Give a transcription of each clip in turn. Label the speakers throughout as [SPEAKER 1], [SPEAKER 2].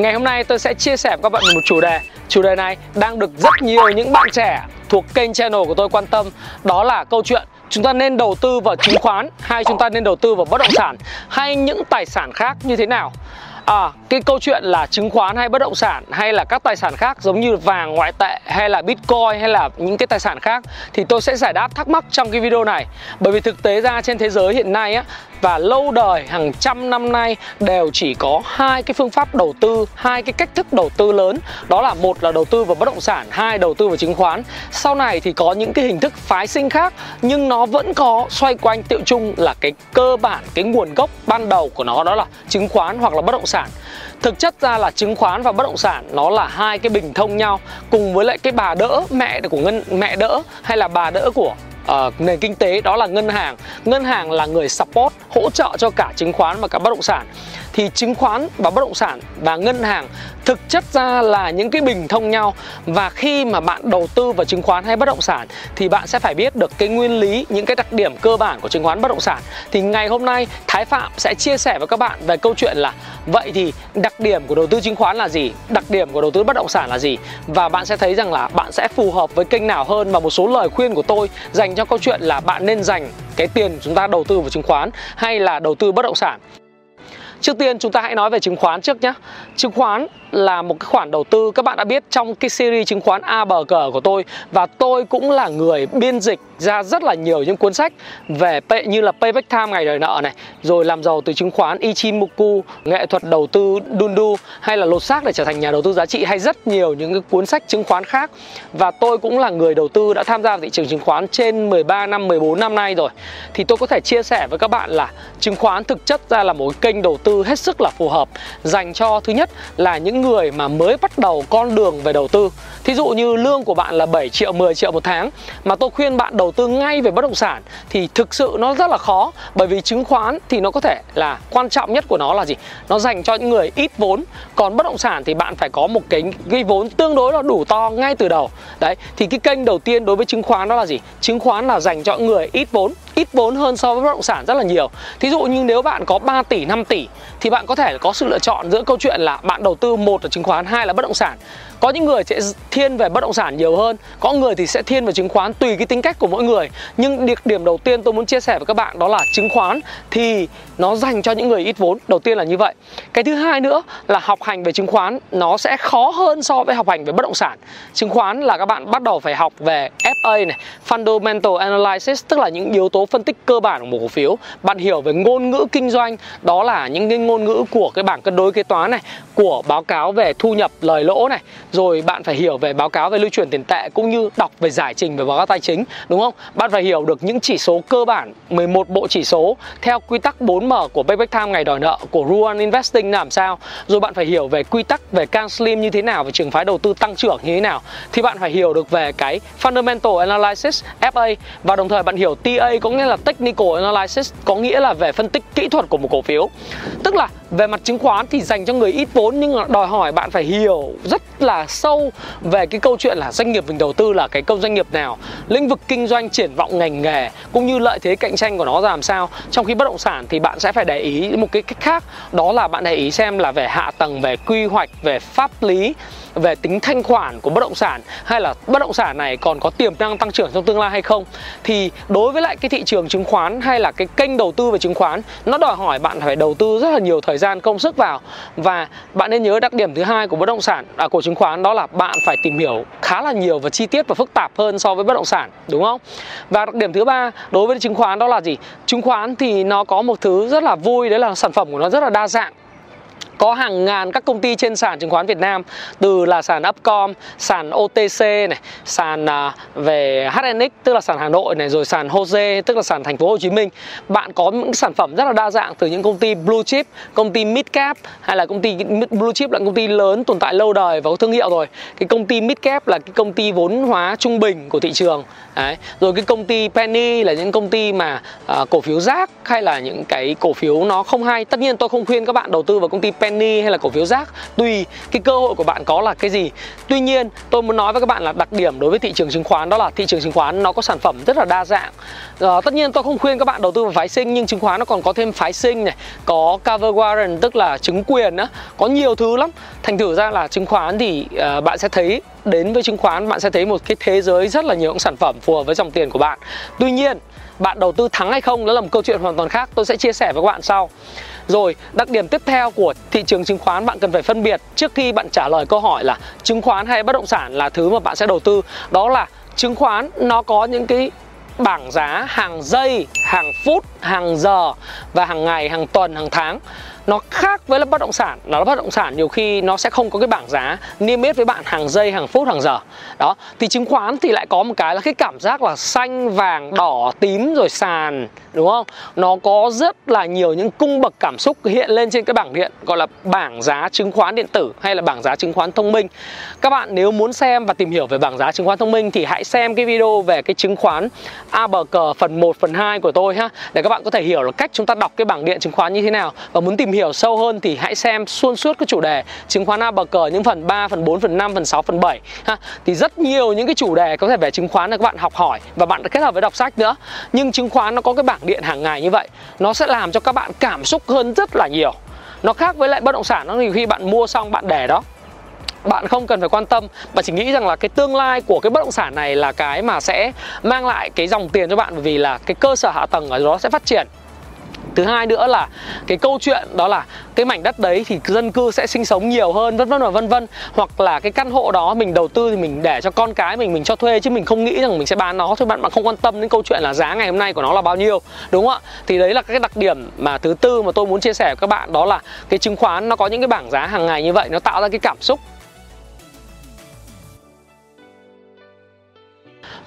[SPEAKER 1] Ngày hôm nay tôi sẽ chia sẻ với các bạn một chủ đề. Chủ đề này đang được rất nhiều những bạn trẻ thuộc kênh channel của tôi quan tâm. Đó là câu chuyện chúng ta nên đầu tư vào chứng khoán hay chúng ta nên đầu tư vào bất động sản hay những tài sản khác như thế nào? À, cái câu chuyện là chứng khoán hay bất động sản hay là các tài sản khác giống như vàng ngoại tệ hay là bitcoin hay là những cái tài sản khác thì tôi sẽ giải đáp thắc mắc trong cái video này. Bởi vì thực tế ra trên thế giới hiện nay á và lâu đời hàng trăm năm nay đều chỉ có hai cái phương pháp đầu tư, hai cái cách thức đầu tư lớn. Đó là một là đầu tư vào bất động sản, hai đầu tư vào chứng khoán. Sau này thì có những cái hình thức phái sinh khác nhưng nó vẫn có xoay quanh tiệu chung là cái cơ bản, cái nguồn gốc ban đầu của nó đó là chứng khoán hoặc là bất động sản thực chất ra là chứng khoán và bất động sản nó là hai cái bình thông nhau cùng với lại cái bà đỡ mẹ của ngân mẹ đỡ hay là bà đỡ của uh, nền kinh tế đó là ngân hàng ngân hàng là người support hỗ trợ cho cả chứng khoán và cả bất động sản. Thì chứng khoán và bất động sản và ngân hàng thực chất ra là những cái bình thông nhau. Và khi mà bạn đầu tư vào chứng khoán hay bất động sản, thì bạn sẽ phải biết được cái nguyên lý, những cái đặc điểm cơ bản của chứng khoán bất động sản. Thì ngày hôm nay, Thái Phạm sẽ chia sẻ với các bạn về câu chuyện là, vậy thì đặc điểm của đầu tư chứng khoán là gì? Đặc điểm của đầu tư bất động sản là gì? Và bạn sẽ thấy rằng là bạn sẽ phù hợp với kênh nào hơn. Và một số lời khuyên của tôi dành cho câu chuyện là bạn nên dành cái tiền chúng ta đầu tư vào chứng khoán hay là đầu tư bất động sản. Trước tiên chúng ta hãy nói về chứng khoán trước nhé Chứng khoán là một cái khoản đầu tư, các bạn đã biết, trong cái series chứng khoán ABG của tôi. Và tôi cũng là người biên dịch ra rất là nhiều những cuốn sách về như là Payback Time ngày đời nợ này, rồi làm giàu từ chứng khoán Ichimoku, nghệ thuật đầu tư Dundu, hay là lột xác để trở thành nhà đầu tư giá trị, hay rất nhiều những cái cuốn sách chứng khoán khác. Và tôi cũng là người đầu tư đã tham gia vào thị trường chứng khoán trên 13 năm 14 năm nay rồi. Thì tôi có thể chia sẻ với các bạn là chứng khoán thực chất ra là một kênh đầu tư hết sức là phù hợp, dành cho, thứ nhất là những người mà mới bắt đầu con đường về đầu tư Thí dụ như lương của bạn là 7 triệu, 10 triệu một tháng Mà tôi khuyên bạn đầu tư ngay về bất động sản Thì thực sự nó rất là khó Bởi vì chứng khoán thì nó có thể là quan trọng nhất của nó là gì? Nó dành cho những người ít vốn Còn bất động sản thì bạn phải có một cái ghi vốn tương đối là đủ to ngay từ đầu Đấy, thì cái kênh đầu tiên đối với chứng khoán đó là gì? Chứng khoán là dành cho người ít vốn ít vốn hơn so với bất động sản rất là nhiều. Thí dụ như nếu bạn có 3 tỷ, 5 tỷ Thì bạn có thể có sự lựa chọn giữa câu chuyện là bạn đầu tư một là chứng khoán, hai là bất động sản. Có những người sẽ thiên về bất động sản nhiều hơn có người thì sẽ thiên về chứng khoán tùy cái tính cách của mỗi người. Nhưng điểm điểm đầu tiên tôi muốn chia sẻ với các bạn đó là chứng khoán thì nó dành cho những người ít vốn đầu tiên là như vậy. Cái thứ hai nữa là học hành về chứng khoán nó sẽ khó hơn so với học hành về bất động sản. Chứng khoán là các bạn bắt đầu phải học về FA này fundamental analysis tức là những yếu tố phân tích cơ bản của một cổ phiếu. Bạn hiểu về ngôn ngữ kinh doanh, đó là những cái ngôn ngữ của cái bảng cân đối kế toán này, của báo cáo về thu nhập lời lỗ này. Rồi bạn phải hiểu về báo cáo về lưu chuyển tiền tệ cũng như đọc về giải trình về báo cáo tài chính, đúng không? Bạn phải hiểu được những chỉ số cơ bản 11 bộ chỉ số, theo quy tắc 4M của Payback Time ngày đòi nợ, của Ruan Investing làm sao. Rồi bạn phải hiểu về quy tắc về Can Slim như thế nào về trường phái đầu tư tăng trưởng như thế nào. Thì bạn phải hiểu được về cái Fundamental Analysis FA và đồng thời bạn hiểu TA có nghĩa là Technical Analysis có nghĩa là về phân tích kỹ thuật của một cổ phiếu. Tức là về mặt chứng khoán thì dành cho người ít vốn nhưng đòi hỏi bạn phải hiểu rất là sâu về cái câu chuyện là doanh nghiệp mình đầu tư là cái công doanh nghiệp nào, lĩnh vực kinh doanh, triển vọng ngành nghề cũng như lợi thế cạnh tranh của nó ra làm sao. Trong khi bất động sản thì bạn sẽ phải để ý một cái cách khác, đó là bạn để ý xem là về hạ tầng, về quy hoạch, về pháp lý về tính thanh khoản của bất động sản hay là bất động sản này còn có tiềm năng tăng trưởng trong tương lai hay không. Thì đối với lại cái thị trường chứng khoán hay là cái kênh đầu tư về chứng khoán nó đòi hỏi bạn phải đầu tư rất là nhiều thời gian công sức vào. Và bạn nên nhớ đặc điểm thứ hai của bất động sản à, của chứng khoán đó là bạn phải tìm hiểu khá là nhiều và chi tiết và phức tạp hơn so với bất động sản đúng không? Và đặc điểm thứ ba đối với chứng khoán đó là gì? Chứng khoán thì nó có một thứ rất là vui đấy là sản phẩm của nó rất là đa dạng có hàng ngàn các công ty trên sàn chứng khoán Việt Nam từ là sàn Upcom, sàn OTC này, sàn về HNX tức là sàn Hà Nội này rồi sàn HOSE tức là sàn thành phố Hồ Chí Minh. Bạn có những sản phẩm rất là đa dạng từ những công ty blue chip, công ty mid cap hay là công ty blue chip là công ty lớn tồn tại lâu đời và có thương hiệu rồi. Cái công ty mid cap là cái công ty vốn hóa trung bình của thị trường. Đấy. Rồi cái công ty penny là những công ty mà uh, cổ phiếu rác hay là những cái cổ phiếu nó không hay. Tất nhiên tôi không khuyên các bạn đầu tư vào công ty penny hay là cổ phiếu rác tùy cái cơ hội của bạn có là cái gì. Tuy nhiên tôi muốn nói với các bạn là đặc điểm đối với thị trường chứng khoán đó là thị trường chứng khoán nó có sản phẩm rất là đa dạng. À, tất nhiên tôi không khuyên các bạn đầu tư vào phái sinh nhưng chứng khoán nó còn có thêm phái sinh này có cover warrant tức là chứng quyền á có nhiều thứ lắm. Thành thử ra là chứng khoán thì uh, bạn sẽ thấy đến với chứng khoán bạn sẽ thấy một cái thế giới rất là nhiều những sản phẩm phù hợp với dòng tiền của bạn. Tuy nhiên bạn đầu tư thắng hay không đó là một câu chuyện hoàn toàn khác. Tôi sẽ chia sẻ với các bạn sau. Rồi, đặc điểm tiếp theo của thị trường chứng khoán bạn cần phải phân biệt. Trước khi bạn trả lời câu hỏi là chứng khoán hay bất động sản là thứ mà bạn sẽ đầu tư. Đó là chứng khoán nó có những cái bảng giá hàng giây, hàng phút, hàng giờ và hàng ngày, hàng tuần, hàng tháng nó khác với là bất động sản. Nó là bất động sản nhiều khi nó sẽ không có cái bảng giá niêm yết với bạn hàng giây, hàng phút, hàng giờ. Đó, thì chứng khoán thì lại có một cái là cái cảm giác là xanh, vàng, đỏ, tím rồi sàn, đúng không? Nó có rất là nhiều những cung bậc cảm xúc hiện lên trên cái bảng điện, gọi là bảng giá chứng khoán điện tử hay là bảng giá chứng khoán thông minh. Các bạn nếu muốn xem và tìm hiểu về bảng giá chứng khoán thông minh thì hãy xem cái video về cái chứng khoán a bờ cờ phần 1 phần 2 của tôi ha, để các bạn có thể hiểu là cách chúng ta đọc cái bảng điện chứng khoán như thế nào và muốn tìm hiểu hiểu sâu hơn thì hãy xem xuyên suốt cái chủ đề chứng khoán A bờ cờ những phần 3, phần 4, phần 5, phần 6, phần 7 ha. Thì rất nhiều những cái chủ đề có thể về chứng khoán là các bạn học hỏi và bạn kết hợp với đọc sách nữa. Nhưng chứng khoán nó có cái bảng điện hàng ngày như vậy, nó sẽ làm cho các bạn cảm xúc hơn rất là nhiều. Nó khác với lại bất động sản nó thì khi bạn mua xong bạn để đó bạn không cần phải quan tâm bạn chỉ nghĩ rằng là cái tương lai của cái bất động sản này là cái mà sẽ mang lại cái dòng tiền cho bạn bởi vì là cái cơ sở hạ tầng ở đó sẽ phát triển thứ hai nữa là cái câu chuyện đó là cái mảnh đất đấy thì dân cư sẽ sinh sống nhiều hơn, vân vân và vân vân. Hoặc là cái căn hộ đó mình đầu tư thì mình để cho con cái mình mình cho thuê, chứ mình không nghĩ rằng mình sẽ bán nó. Thôi bạn bạn không quan tâm đến câu chuyện là giá ngày hôm nay của nó là bao nhiêu, đúng không ạ? Thì đấy là cái đặc điểm mà thứ tư mà tôi muốn chia sẻ với các bạn, đó là cái chứng khoán nó có những cái bảng giá hàng ngày như vậy, nó tạo ra cái cảm xúc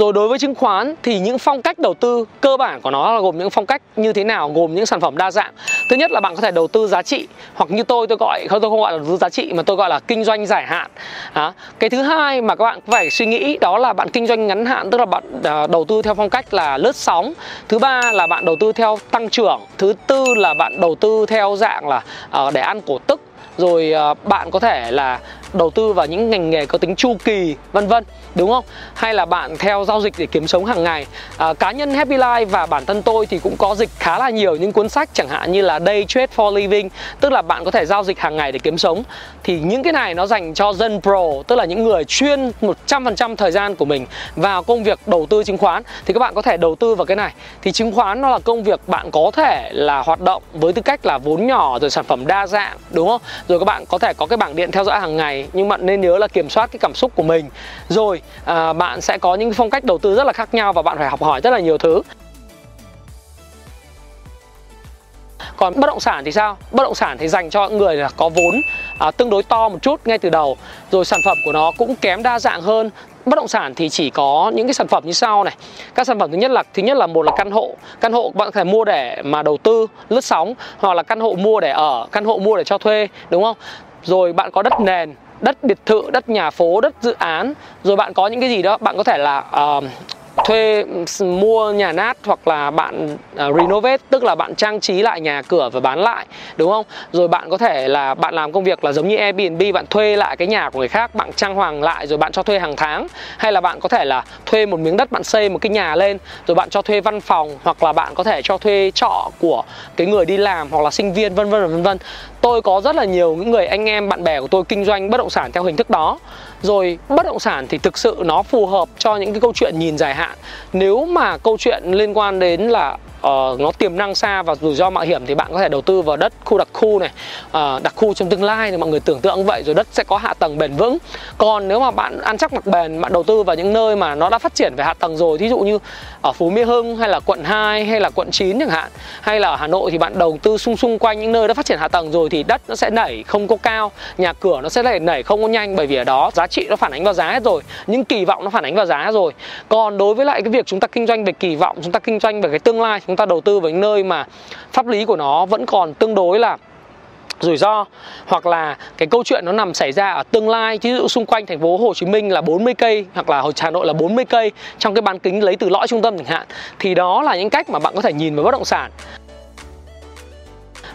[SPEAKER 1] Rồi đối với chứng khoán thì những phong cách đầu tư cơ bản của nó là gồm những phong cách như thế nào, gồm những sản phẩm đa dạng. Thứ nhất là bạn có thể đầu tư giá trị hoặc như tôi tôi gọi không tôi không gọi là đầu tư giá trị mà tôi gọi là kinh doanh giải hạn. À, Cái thứ hai mà các bạn phải suy nghĩ đó là bạn kinh doanh ngắn hạn tức là bạn à, đầu tư theo phong cách là lướt sóng. Thứ ba là bạn đầu tư theo tăng trưởng. Thứ tư là bạn đầu tư theo dạng là uh, để ăn cổ tức rồi ờ, bạn có thể là đầu tư vào những ngành nghề có tính chu kỳ vân vân đúng không? Hay là bạn theo giao dịch để kiếm sống hàng ngày. À, cá nhân Happy Life và bản thân tôi thì cũng có dịch khá là nhiều những cuốn sách chẳng hạn như là Day Trade for Living tức là bạn có thể giao dịch hàng ngày để kiếm sống. Thì những cái này nó dành cho dân pro tức là những người chuyên 100% thời gian của mình vào công việc đầu tư chứng khoán. Thì các bạn có thể đầu tư vào cái này. Thì chứng khoán nó là công việc bạn có thể là hoạt động với tư cách là vốn nhỏ rồi sản phẩm đa dạng đúng không? Rồi các bạn có thể có cái bảng điện theo dõi hàng ngày nhưng bạn nên nhớ là kiểm soát cái cảm xúc của mình. Rồi à, bạn sẽ có những phong cách đầu tư rất là khác nhau và bạn phải học hỏi rất là nhiều thứ. Còn bất động sản thì sao? Bất động sản thì dành cho người là có vốn à, tương đối to một chút ngay từ đầu. Rồi sản phẩm của nó cũng kém đa dạng hơn. Bất động sản thì chỉ có những cái sản phẩm như sau này. Các sản phẩm thứ nhất là thứ nhất là một là căn hộ. Căn hộ bạn có thể mua để mà đầu tư lướt sóng hoặc là căn hộ mua để ở căn hộ mua để cho thuê đúng không? Rồi bạn có đất nền đất biệt thự đất nhà phố đất dự án. Rồi bạn có những cái gì đó bạn có thể là uh, thuê ừ, mua nhà nát hoặc là bạn uh, renovate tức là bạn trang trí lại nhà cửa và bán lại đúng không? Rồi bạn có thể là bạn làm công việc là giống như Airbnb bạn thuê lại cái nhà của người khác bạn trang hoàng lại rồi bạn cho thuê hàng tháng. Hay là bạn có thể là thuê một miếng đất bạn xây một cái nhà lên rồi bạn cho thuê văn phòng hoặc là bạn có thể cho thuê trọ của cái người đi làm hoặc là sinh viên vân vân vân vân. Tôi có rất là nhiều những người anh em bạn bè của tôi kinh doanh bất động sản theo hình thức đó rồi bất động sản thì thực sự nó phù hợp cho những cái câu chuyện nhìn dài hạn. Nếu mà câu chuyện liên quan đến là uh, nó tiềm năng xa và rủi ro mạo hiểm thì bạn có thể đầu tư vào đất khu đặc khu này uh, đặc khu trong tương lai thì mọi người tưởng tượng vậy rồi đất sẽ có hạ tầng bền vững. Còn nếu mà bạn ăn chắc mặt bền bạn đầu tư vào những nơi mà nó đã phát triển về hạ tầng rồi thí dụ như ở Phú Mỹ Hưng hay là quận 2 hay là quận 9 chẳng hạn hay là ở Hà Nội thì bạn đầu tư xung xung quanh những nơi đã phát triển hạ tầng rồi thì đất nó sẽ nảy không có cao nhà cửa nó sẽ nảy nảy không có nhanh bởi vì ở đó giá trị nó phản ánh vào giá hết rồi những kỳ vọng nó phản ánh vào giá rồi. Còn đối với lại cái việc chúng ta kinh doanh về kỳ vọng chúng ta kinh doanh về cái tương lai chúng ta đầu tư vào những nơi mà pháp lý của nó vẫn còn tương đối là rủi ro, hoặc là cái câu chuyện nó nằm xảy ra ở tương lai. Ví dụ xung quanh thành phố Hồ Chí Minh là 40 cây, hoặc là Hà Nội là 40 cây, trong cái bán kính lấy từ lõi trung tâm chẳng hạn, thì đó là những cách mà bạn có thể nhìn vào bất động sản.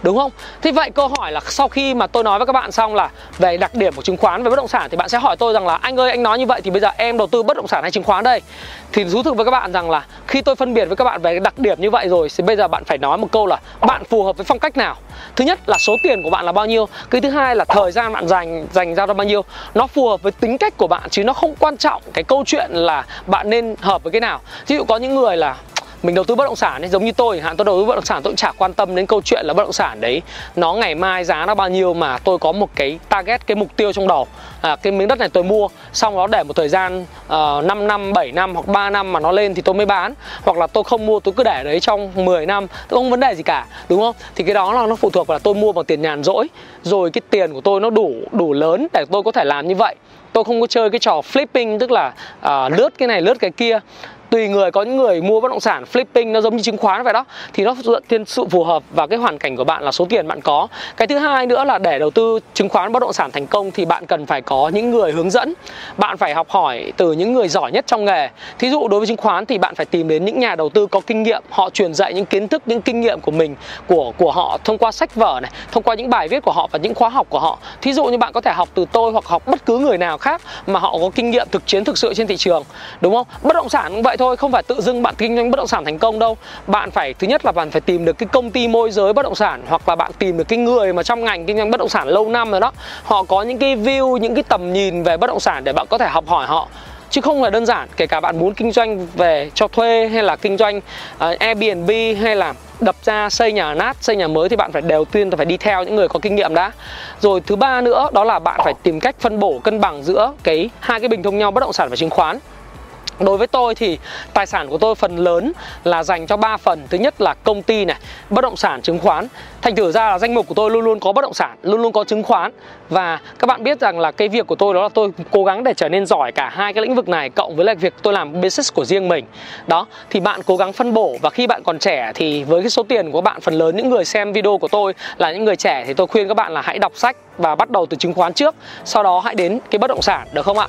[SPEAKER 1] Đúng không? Thế vậy câu hỏi là sau khi mà tôi nói với các bạn xong là về đặc điểm của chứng khoán về bất động sản thì bạn sẽ hỏi tôi rằng là, anh ơi, anh nói như vậy thì bây giờ em đầu tư bất động sản hay chứng khoán đây? Thì thú thực với các bạn rằng là khi tôi phân biệt với các bạn về đặc điểm như vậy rồi thì bây giờ bạn phải nói một câu là bạn phù hợp với phong cách nào? Thứ nhất là số tiền của bạn là bao nhiêu? Cái thứ hai là thời gian bạn dành dành ra ra bao nhiêu? Nó phù hợp với tính cách của bạn chứ nó không quan trọng cái câu chuyện là bạn nên hợp với cái nào. Ví dụ có những người là mình đầu tư bất động sản ấy giống như tôi hạn tôi đầu tư bất động sản tôi cũng chả quan tâm đến câu chuyện là bất động sản đấy nó ngày mai giá nó bao nhiêu mà tôi có một cái target cái mục tiêu trong đầu. À, cái miếng đất này tôi mua xong đó để một thời gian uh, 5 năm 7 năm hoặc 3 năm mà nó lên thì tôi mới bán. Hoặc là tôi không mua tôi cứ để đấy trong 10 năm tôi không vấn đề gì cả đúng không? Thì cái đó là nó phụ thuộc vào là tôi mua bằng tiền nhàn rỗi rồi cái tiền của tôi nó đủ đủ lớn để tôi có thể làm như vậy. Tôi không có chơi cái trò flipping tức là uh, lướt cái này lướt cái kia tùy người, có những người mua bất động sản, flipping nó giống như chứng khoán vậy đó, thì nó dựa trên sự phù hợp và cái hoàn cảnh của bạn là số tiền bạn có. Cái thứ hai nữa là để đầu tư chứng khoán bất động sản thành công thì bạn cần phải có những người hướng dẫn. Bạn phải học hỏi từ những người giỏi nhất trong nghề. Thí dụ đối với chứng khoán thì bạn phải tìm đến những nhà đầu tư có kinh nghiệm, họ truyền dạy những kiến thức, những kinh nghiệm của mình, của của họ thông qua sách vở này, thông qua những bài viết của họ và những khóa học của họ. Thí dụ như bạn có thể học từ tôi hoặc học bất cứ người nào khác mà họ có kinh nghiệm thực chiến thực sự trên thị trường, đúng không? Bất động sản cũng vậy thôi thôi không phải tự dưng bạn kinh doanh bất động sản thành công đâu. Bạn phải thứ nhất là bạn phải tìm được cái công ty môi giới bất động sản hoặc là bạn tìm được cái người mà trong ngành kinh doanh bất động sản lâu năm rồi đó. Họ có những cái view những cái tầm nhìn về bất động sản để bạn có thể học hỏi họ. Chứ không phải đơn giản kể cả bạn muốn kinh doanh về cho thuê hay là kinh doanh uh, Airbnb hay là đập ra xây nhà nát xây nhà mới thì bạn phải đều tiên phải đi theo những người có kinh nghiệm đã. Rồi thứ ba nữa đó là bạn phải tìm cách phân bổ cân bằng giữa cái hai cái bình thông nhau bất động sản và chứng khoán. Đối với tôi thì tài sản của tôi phần lớn là dành cho 3 phần. Thứ nhất là công ty này, bất động sản, chứng khoán. Thành thử ra là danh mục của tôi luôn luôn có bất động sản, luôn luôn có chứng khoán. Và các bạn biết rằng là cái việc của tôi đó là tôi cố gắng để trở nên giỏi cả hai cái lĩnh vực này Cộng với lại việc tôi làm business của riêng mình. Đó, thì bạn cố gắng phân bổ. Và khi bạn còn trẻ thì với cái số tiền của bạn phần lớn những người xem video của tôi là những người trẻ Thì tôi khuyên các bạn là hãy đọc sách và bắt đầu từ chứng khoán trước. Sau đó hãy đến cái bất động sản, được không ạ?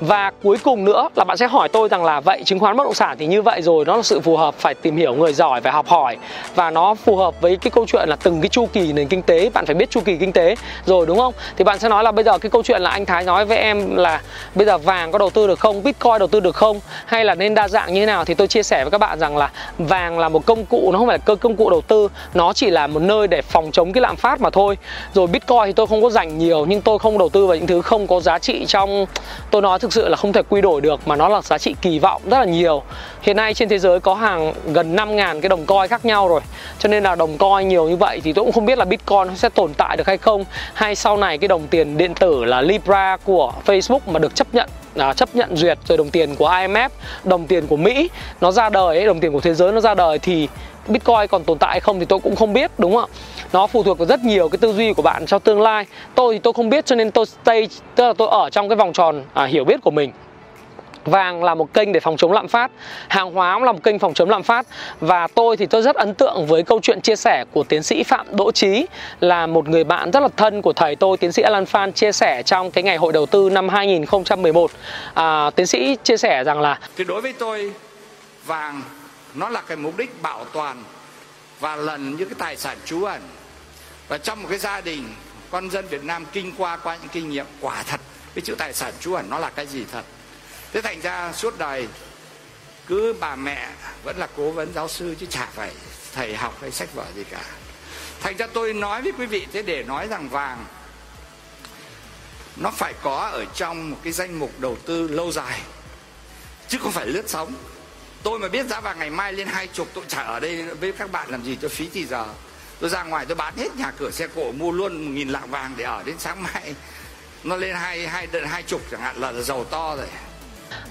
[SPEAKER 1] Và cuối cùng nữa là bạn sẽ hỏi tôi rằng là, vậy chứng khoán bất động sản thì như vậy rồi, nó là sự phù hợp phải tìm hiểu người giỏi, phải học hỏi và nó phù hợp với cái câu chuyện là từng cái chu kỳ nền kinh tế, bạn phải biết chu kỳ kinh tế rồi, đúng không? Thì bạn sẽ nói là, bây giờ cái câu chuyện là anh Thái nói với em là, bây giờ vàng có đầu tư được không? Bitcoin đầu tư được không? Hay là nên đa dạng như thế nào? Thì tôi chia sẻ với các bạn rằng là vàng là một công cụ, nó không phải là cơ, công cụ đầu tư, nó chỉ là một nơi để phòng chống cái lạm phát mà thôi. Rồi bitcoin thì tôi không có dành nhiều nhưng tôi không đầu tư vào những thứ không có giá trị trong tôi nói thực sự là không thể quy đổi được mà nó là giá trị kỳ vọng rất là nhiều Hiện nay trên thế giới có hàng gần 5.000 cái đồng coin khác nhau rồi Cho nên là đồng coin nhiều như vậy thì tôi cũng không biết là Bitcoin sẽ tồn tại được hay không Hay sau này cái đồng tiền điện tử là Libra của Facebook mà được chấp nhận à, chấp nhận duyệt rồi đồng tiền của IMF, đồng tiền của Mỹ nó ra đời ấy, đồng tiền của thế giới nó ra đời thì Bitcoin còn tồn tại hay không thì tôi cũng không biết đúng không ạ? Nó phụ thuộc vào rất nhiều cái tư duy của bạn cho tương lai. Tôi thì tôi không biết cho nên tôi stay tức là tôi ở trong cái vòng tròn à, hiểu biết của mình. Vàng là một kênh để phòng chống lạm phát Hàng hóa cũng là một kênh phòng chống lạm phát Và tôi thì tôi rất ấn tượng với câu chuyện chia sẻ của tiến sĩ Phạm Đỗ Trí Là một người bạn rất là thân của thầy tôi Tiến sĩ Alan Phan chia sẻ trong cái ngày hội đầu tư năm 2011 à, Tiến sĩ chia sẻ rằng là
[SPEAKER 2] Thì đối với tôi vàng nó là cái mục đích bảo toàn Và lần như cái tài sản trú ẩn và trong một cái gia đình, con dân Việt Nam kinh qua qua những kinh nghiệm, quả thật, cái chữ tài sản trú ẩn nó là cái gì thật? Thế thành ra suốt đời, cứ bà mẹ vẫn là cố vấn giáo sư chứ chả phải thầy học hay sách vở gì cả. Thành ra tôi nói với quý vị thế để nói rằng vàng, nó phải có ở trong một cái danh mục đầu tư lâu dài, chứ không phải lướt sóng. Tôi mà biết giá vàng ngày mai lên hai chục, tôi chả ở đây với các bạn làm gì cho phí thì giờ tôi ra ngoài tôi bán hết nhà cửa xe cộ, mua luôn một nghìn lạng vàng để ở đến sáng mai. Nó lên hai hai, đợt hai chục chẳng hạn, là giàu to rồi.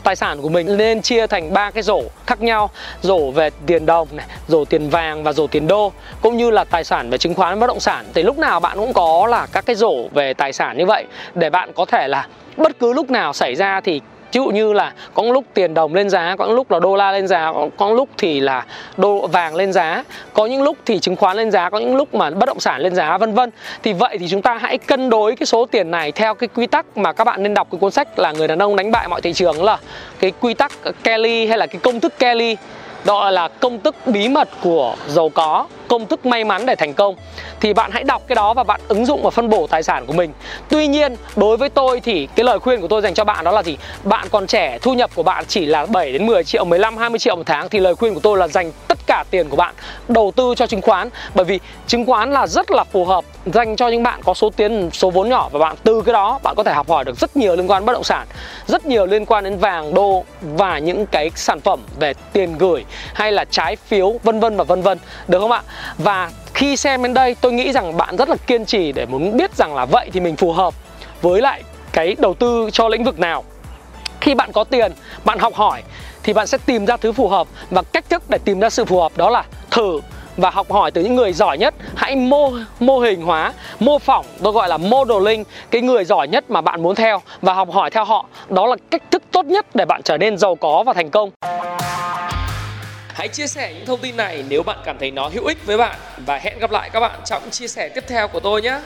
[SPEAKER 1] Tài sản của mình nên chia thành ba cái rổ khác nhau. Rổ về tiền đồng này, rổ tiền vàng và rổ tiền đô, cũng như là tài sản về chứng khoán bất động sản. Thì lúc nào bạn cũng có là các cái rổ về tài sản như vậy. Để bạn có thể là bất cứ lúc nào xảy ra thì ví dụ như là có lúc tiền đồng lên giá có những lúc là đô la lên giá có, có lúc thì là đô vàng lên giá có những lúc thì chứng khoán lên giá có những lúc mà bất động sản lên giá vân vân. Thì vậy thì chúng ta hãy cân đối cái số tiền này theo cái quy tắc mà các bạn nên đọc cái cuốn sách là người đàn ông đánh bại mọi thị trường là cái quy tắc Kelly hay là cái công thức Kelly đó là công thức bí mật của giàu có, công thức may mắn để thành công. Thì bạn hãy đọc cái đó và bạn ứng dụng và phân bổ tài sản của mình. Tuy nhiên, đối với tôi thì cái lời khuyên của tôi dành cho bạn đó là gì? Bạn còn trẻ, thu nhập của bạn chỉ là 7 đến 10 triệu 15 20 triệu một tháng thì lời khuyên của tôi là dành cả tiền của bạn đầu tư cho chứng khoán. Bởi vì chứng khoán là rất là phù hợp dành cho những bạn có số tiền, số vốn nhỏ. Và bạn từ cái đó, bạn có thể học hỏi được rất nhiều liên quan bất động sản, rất nhiều liên quan đến vàng, đô và những cái sản phẩm về tiền gửi hay là trái phiếu, vân vân và vân vân. Được không ạ? Và khi xem đến đây, tôi nghĩ rằng bạn rất là kiên trì để muốn biết rằng là vậy thì mình phù hợp với lại cái đầu tư cho lĩnh vực nào. Khi bạn có tiền, bạn học hỏi thì bạn sẽ tìm ra thứ phù hợp và cách thức để tìm ra sự phù hợp đó là thử và học hỏi từ những người giỏi nhất. Hãy mô mô hình hóa, mô phỏng, tôi gọi là modeling cái người giỏi nhất mà bạn muốn theo và học hỏi theo họ. Đó là cách thức tốt nhất để bạn trở nên giàu có và thành công. Hãy chia sẻ những thông tin này nếu bạn cảm thấy nó hữu ích với bạn và hẹn gặp lại các bạn trong chia sẻ tiếp theo của tôi nhé.